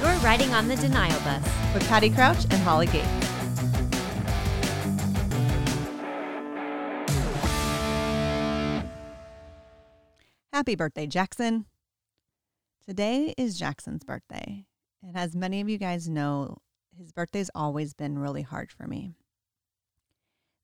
You're riding on the denial bus. with Patty Crouch and Holly Gates. Happy birthday, Jackson. Today is Jackson's birthday. And as many of you guys know, his birthday's always been really hard for me.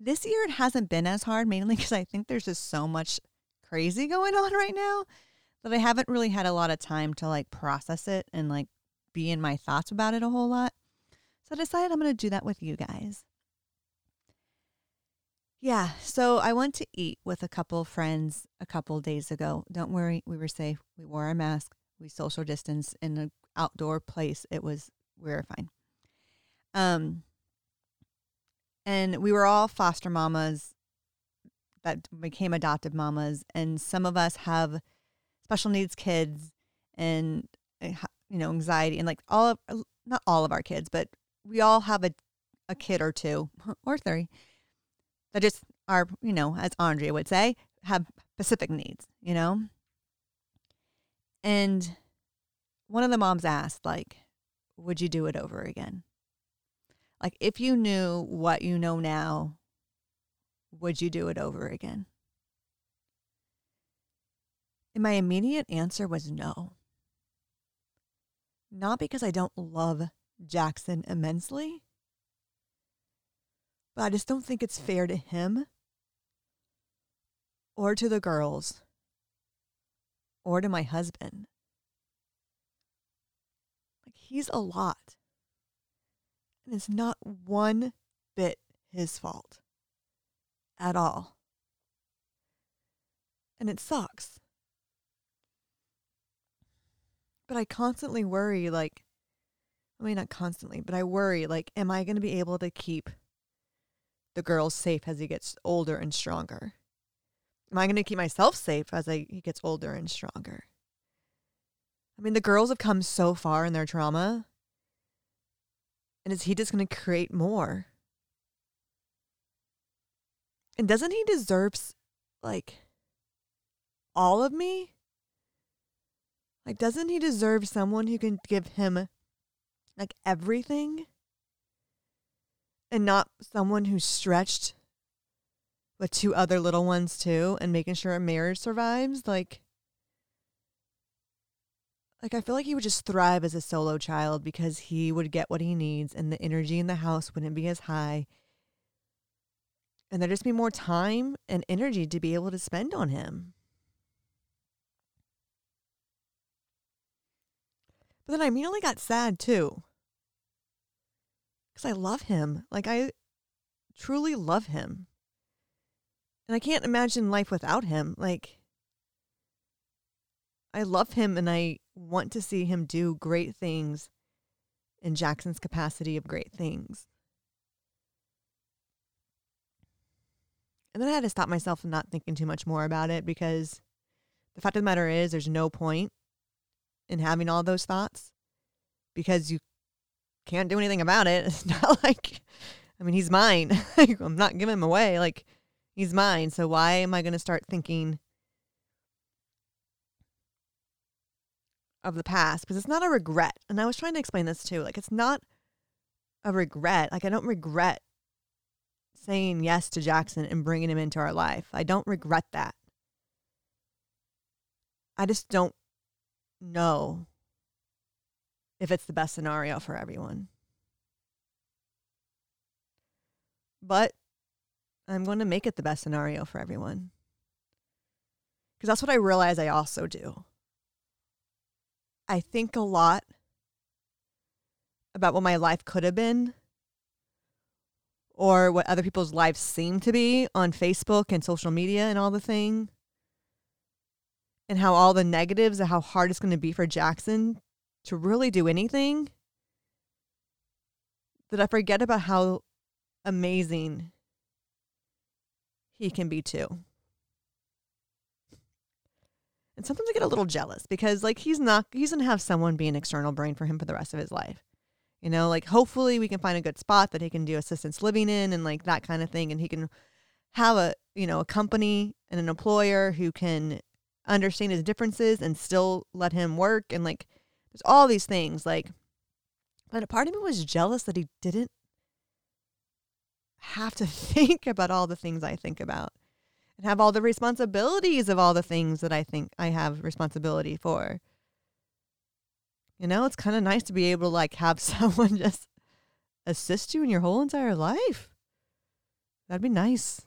This year it hasn't been as hard, mainly because I think there's just so much crazy going on right now that I haven't really had a lot of time to like process it and like be in my thoughts about it a whole lot. So I decided I'm going to do that with you guys. Yeah, so I went to eat with a couple friends a couple days ago. Don't worry, we were safe. We wore our mask. We social distance in an outdoor place. It was we were fine. Um, and we were all foster mamas that became adoptive mamas, and some of us have special needs kids and uh, you know anxiety and like all of uh, not all of our kids, but we all have a a kid or two or three that just are you know as Andrea would say have specific needs, you know. And one of the moms asked like, "Would you do it over again?" Like if you knew what you know now, would you do it over again? And my immediate answer was no. Not because I don't love Jackson immensely, but I just don't think it's fair to him or to the girls or to my husband. Like, he's a lot. And it's not one bit his fault at all. And it sucks. But I constantly worry like, I mean, not constantly, but I worry like, am I going to be able to keep the girls safe as he gets older and stronger? Am I going to keep myself safe as I, he gets older and stronger? I mean, the girls have come so far in their trauma. And is he just going to create more? And doesn't he deserve like all of me? Like, doesn't he deserve someone who can give him like everything? And not someone who's stretched with two other little ones too and making sure a marriage survives? Like, like I feel like he would just thrive as a solo child because he would get what he needs and the energy in the house wouldn't be as high. And there'd just be more time and energy to be able to spend on him. But then I immediately got sad too. Because I love him. Like, I truly love him. And I can't imagine life without him. Like, I love him and I want to see him do great things in Jackson's capacity of great things. And then I had to stop myself from not thinking too much more about it because the fact of the matter is, there's no point in having all those thoughts because you can't do anything about it. It's not like, I mean, he's mine. I'm not giving him away. Like, he's mine. So why am I going to start thinking of the past? Because it's not a regret. And I was trying to explain this too. Like, it's not a regret. Like, I don't regret saying yes to Jackson and bringing him into our life. I don't regret that. I just don't know if it's the best scenario for everyone. But I'm going to make it the best scenario for everyone. Because that's what I realize I also do. I think a lot about what my life could have been or what other people's lives seem to be on Facebook and social media and all the thing. And how all the negatives and how hard it's going to be for Jackson to really do anything. That I forget about how amazing he can be too. And sometimes I get a little jealous because like he's not he's gonna have someone be an external brain for him for the rest of his life. You know, like hopefully we can find a good spot that he can do assistance living in and like that kind of thing and he can have a you know, a company and an employer who can understand his differences and still let him work and like there's all these things like but a part of me was jealous that he didn't have to think about all the things I think about and have all the responsibilities of all the things that I think I have responsibility for. You know, it's kind of nice to be able to like have someone just assist you in your whole entire life. That'd be nice.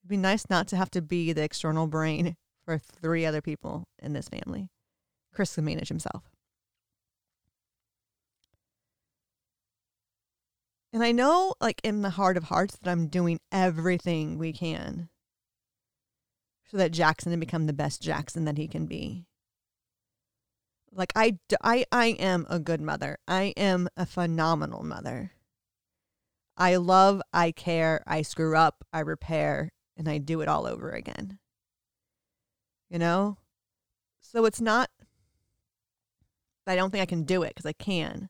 It'd be nice not to have to be the external brain for three other people in this family. Chris can manage himself. And I know, like, in the heart of hearts, that I'm doing everything we can so that Jackson can become the best Jackson that he can be. Like, I, I, I am a good mother. I am a phenomenal mother. I love, I care, I screw up, I repair, and I do it all over again. You know? So it's not I don't think I can do it because I can.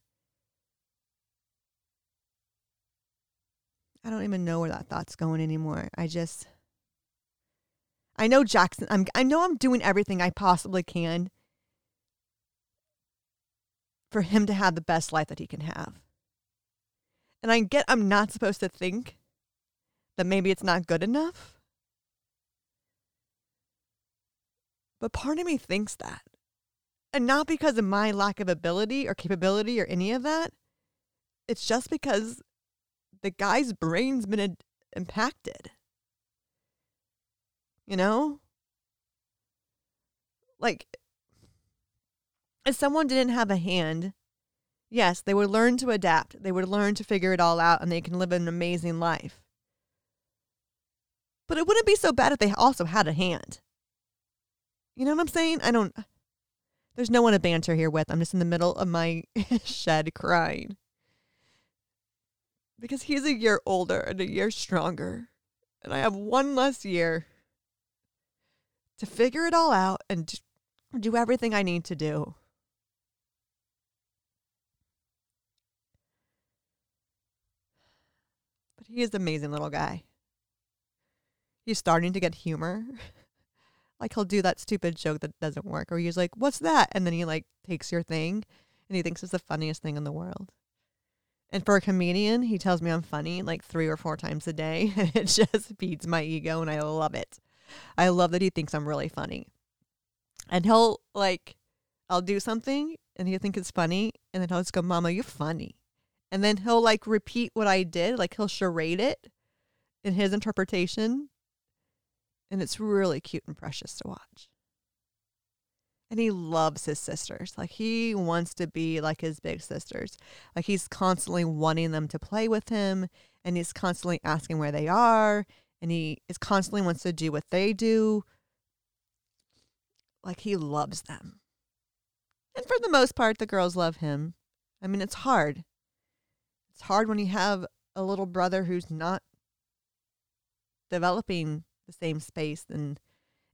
I don't even know where that thought's going anymore. I just I know Jackson I'm I know I'm doing everything I possibly can for him to have the best life that he can have. And I get I'm not supposed to think that maybe it's not good enough. But part of me thinks that. And not because of my lack of ability or capability or any of that. It's just because the guy's brain's been ad- impacted. You know? Like, if someone didn't have a hand, yes, they would learn to adapt. They would learn to figure it all out and they can live an amazing life. But it wouldn't be so bad if they also had a hand. You know what I'm saying? I don't. There's no one to banter here with. I'm just in the middle of my shed crying because he's a year older and a year stronger. And I have one less year to figure it all out and do everything I need to do. He is an amazing little guy. He's starting to get humor. like he'll do that stupid joke that doesn't work, or he's like, "What's that?" and then he like takes your thing, and he thinks it's the funniest thing in the world. And for a comedian, he tells me I'm funny like three or four times a day. And it just feeds my ego and I love it. I love that he thinks I'm really funny. And he'll like, I'll do something and he'll think it's funny. And then he'll just go, Mama, you're funny. And then he'll like repeat what I did. Like he'll charade it in his interpretation. And it's really cute and precious to watch and he loves his sisters. Like he wants to be like his big sisters. Like he's constantly wanting them to play with him and he's constantly asking where they are and he is constantly wants to do what they do. Like he loves them. And for the most part the girls love him. I mean it's hard. It's hard when you have a little brother who's not developing the same space and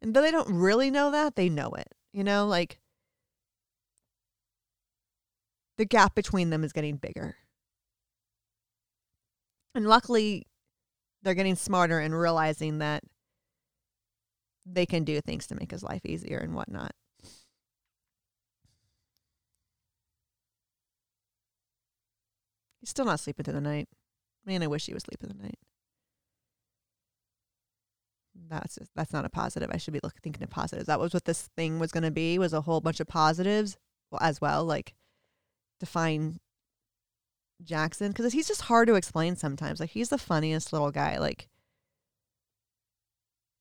and though they don't really know that, they know it you know, like the gap between them is getting bigger. And luckily, they're getting smarter and realizing that they can do things to make his life easier and whatnot. He's still not sleeping through the night. Man, I wish he was sleeping through the night that's just, that's not a positive. I should be looking thinking of positives. That was what this thing was going to be. Was a whole bunch of positives as well, like define Jackson because he's just hard to explain sometimes. Like he's the funniest little guy. Like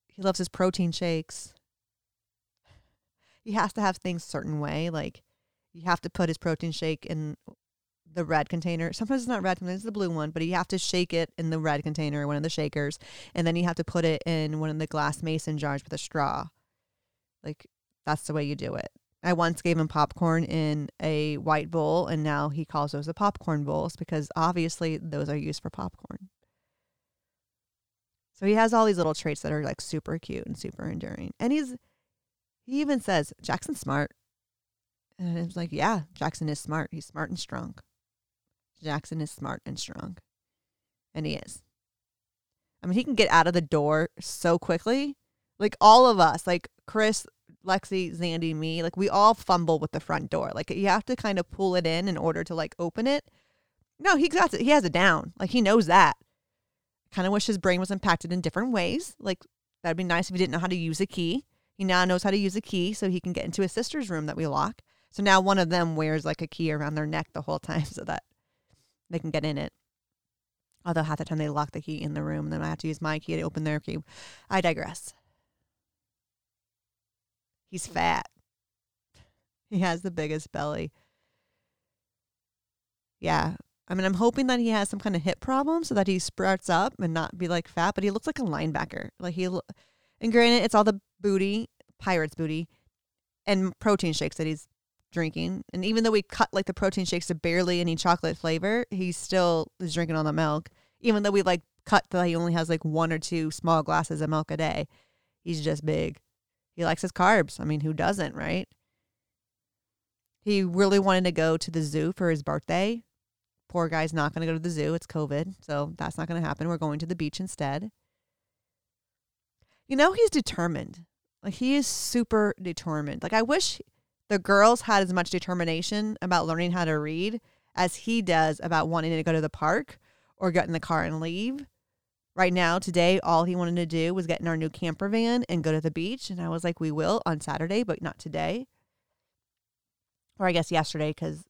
he loves his protein shakes. He has to have things certain way. Like you have to put his protein shake in the red container. Sometimes it's not red, sometimes it's the blue one, but you have to shake it in the red container, one of the shakers, and then you have to put it in one of the glass mason jars with a straw. Like that's the way you do it. I once gave him popcorn in a white bowl, and now he calls those the popcorn bowls because obviously those are used for popcorn. So he has all these little traits that are like super cute and super enduring. And he's he even says, Jackson's smart. And it's like, yeah, Jackson is smart. He's smart and strong. Jackson is smart and strong. And he is. I mean, he can get out of the door so quickly. Like all of us, like Chris Lexi, Zandy, me, like we all fumble with the front door. Like you have to kind of pull it in in order to like open it. No, he got it. He has it down. Like he knows that. Kind of wish his brain was impacted in different ways. Like that'd be nice if he didn't know how to use a key. He now knows how to use a key so he can get into his sister's room that we lock. So now one of them wears like a key around their neck the whole time so that they can get in it. Although half the time they lock the key in the room, then I have to use my key to open their key. I digress. He's hmm. fat. He has the biggest belly. Yeah. I mean, I'm hoping that he has some kind of hip problem so that he sprouts up and not be like fat, but he looks like a linebacker. Like he, and granted, it's all the booty, pirate's booty, and protein shakes that he's drinking. And even though we cut like the protein shakes to barely any chocolate flavor, he still is drinking all the milk. Even though we like cut that he only has like one or two small glasses of milk a day, he's just big. He likes his carbs. I mean, who doesn't, right? He really wanted to go to the zoo for his birthday. Poor guy's not going to go to the zoo. It's COVID. So that's not going to happen. We're going to the beach instead. You know, he's determined. Like, he is super determined. Like, I wish the girls had as much determination about learning how to read as he does about wanting to go to the park or get in the car and leave. Right now, today, all he wanted to do was get in our new camper van and go to the beach. And I was like, we will on Saturday, but not today. Or I guess yesterday, because,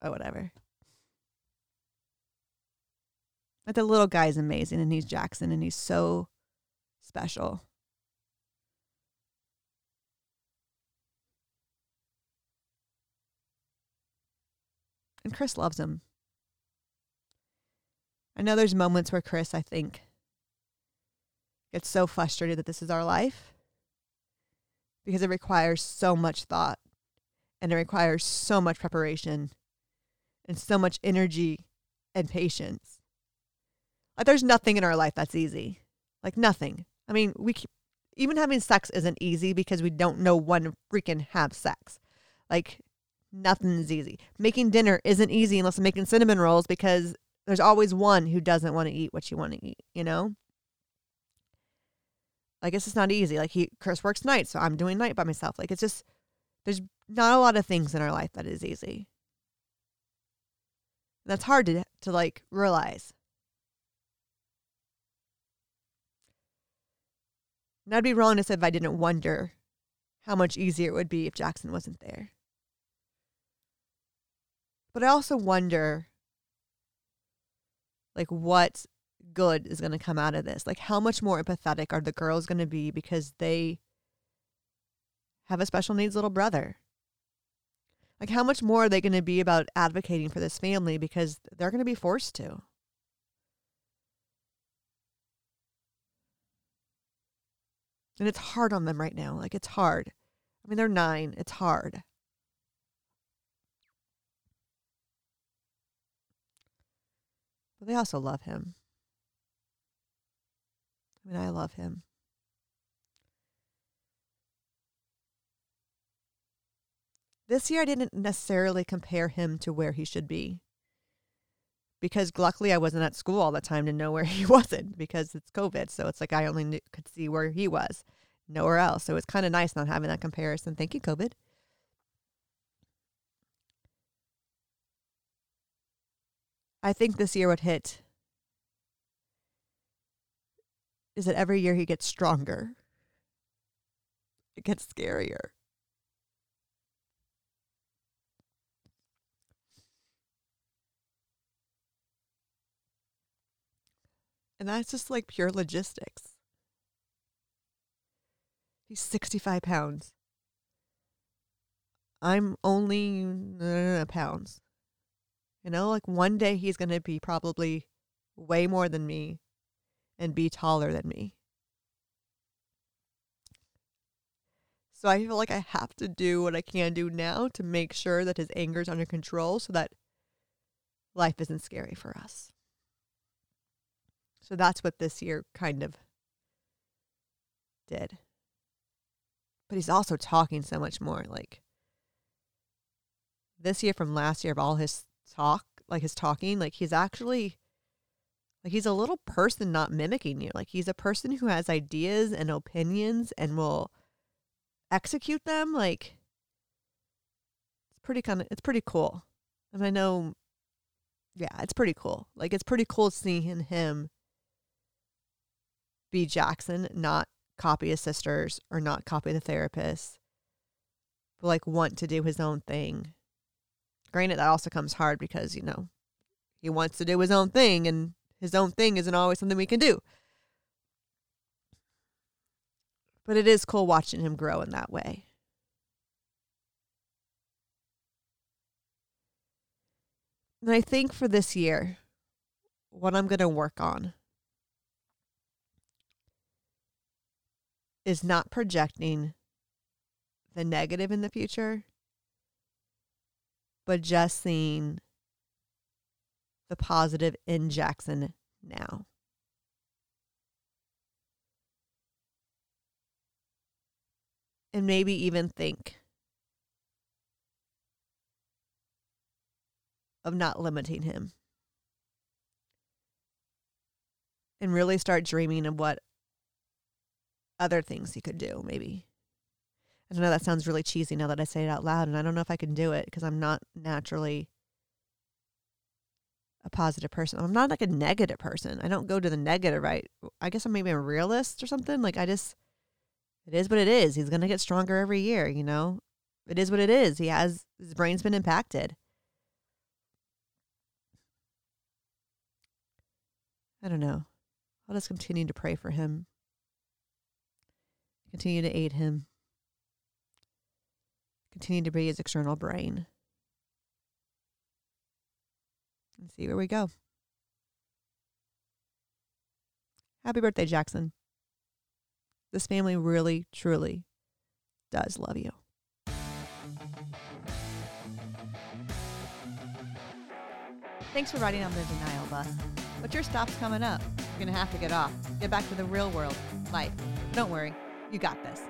oh, whatever. But the little guy's amazing, and he's Jackson, and he's so special. And Chris loves him. I know there's moments where Chris, I think, gets so frustrated that this is our life because it requires so much thought and it requires so much preparation and so much energy and patience. Like there's nothing in our life that's easy. Like nothing. I mean, we keep, even having sex isn't easy because we don't know when freaking have sex. Like nothing's easy. Making dinner isn't easy unless I'm making cinnamon rolls because there's always one who doesn't want to eat what you want to eat, you know? I guess it's not easy. Like he Chris works night, so I'm doing night by myself. Like it's just there's not a lot of things in our life that is easy. That's hard to to like realize. And I'd be wrong to say if I didn't wonder how much easier it would be if Jackson wasn't there. But I also wonder like what good is going to come out of this? Like how much more empathetic are the girls going to be because they have a special needs little brother? Like how much more are they going to be about advocating for this family because they're going to be forced to? And it's hard on them right now. Like it's hard. I mean, they're nine. It's hard. But they also love him. I mean, I love him. This year, I didn't necessarily compare him to where he should be because luckily I wasn't at school all the time to know where he wasn't because it's COVID. So it's like I only knew, could see where he was, nowhere else. So it's kind of nice not having that comparison. Thank you, COVID. I think this year would hit is that every year he gets stronger. It gets scarier. And that's just like pure logistics. He's 65 pounds. I'm only uh, pounds. You know, like one day he's going to be probably way more than me and be taller than me. So I feel like I have to do what I can do now to make sure that his anger is under control so that life isn't scary for us. So that's what this year kind of did. But he's also talking so much more. Like this year from last year of all his talk, like his talking, like he's actually like he's a little person not mimicking you. Like he's a person who has ideas and opinions and will execute them, like it's pretty kind of it's pretty cool. And I know yeah, it's pretty cool. Like it's pretty cool seeing him be Jackson, not copy his sisters or not copy the therapist, but like want to do his own thing. Granted, that also comes hard because, you know, he wants to do his own thing and his own thing isn't always something we can do. But it is cool watching him grow in that way. And I think for this year, what I'm going to work on is not projecting the negative in the future, but just seeing the positive in Jackson now. And maybe even think of not limiting him. And really start dreaming of what other things he could do, maybe. I know that sounds really cheesy now that I say it out loud, and I don't know if I can do it because I'm not naturally a positive person. I'm not like a negative person. I don't go to the negative, right? I guess I'm maybe a realist or something. Like I just, it is what it is. He's gonna get stronger every year. You know, it is what it is. He has his brain's been impacted. I don't know. I'll just continue to pray for him. Continue to aid him. Continue to be his external brain. And see where we go. Happy birthday, Jackson. This family really, truly does love you. Thanks for riding on the denial bus. But your stop's coming up. You're going to have to get off. Get back to the real world, life. Don't worry, you got this.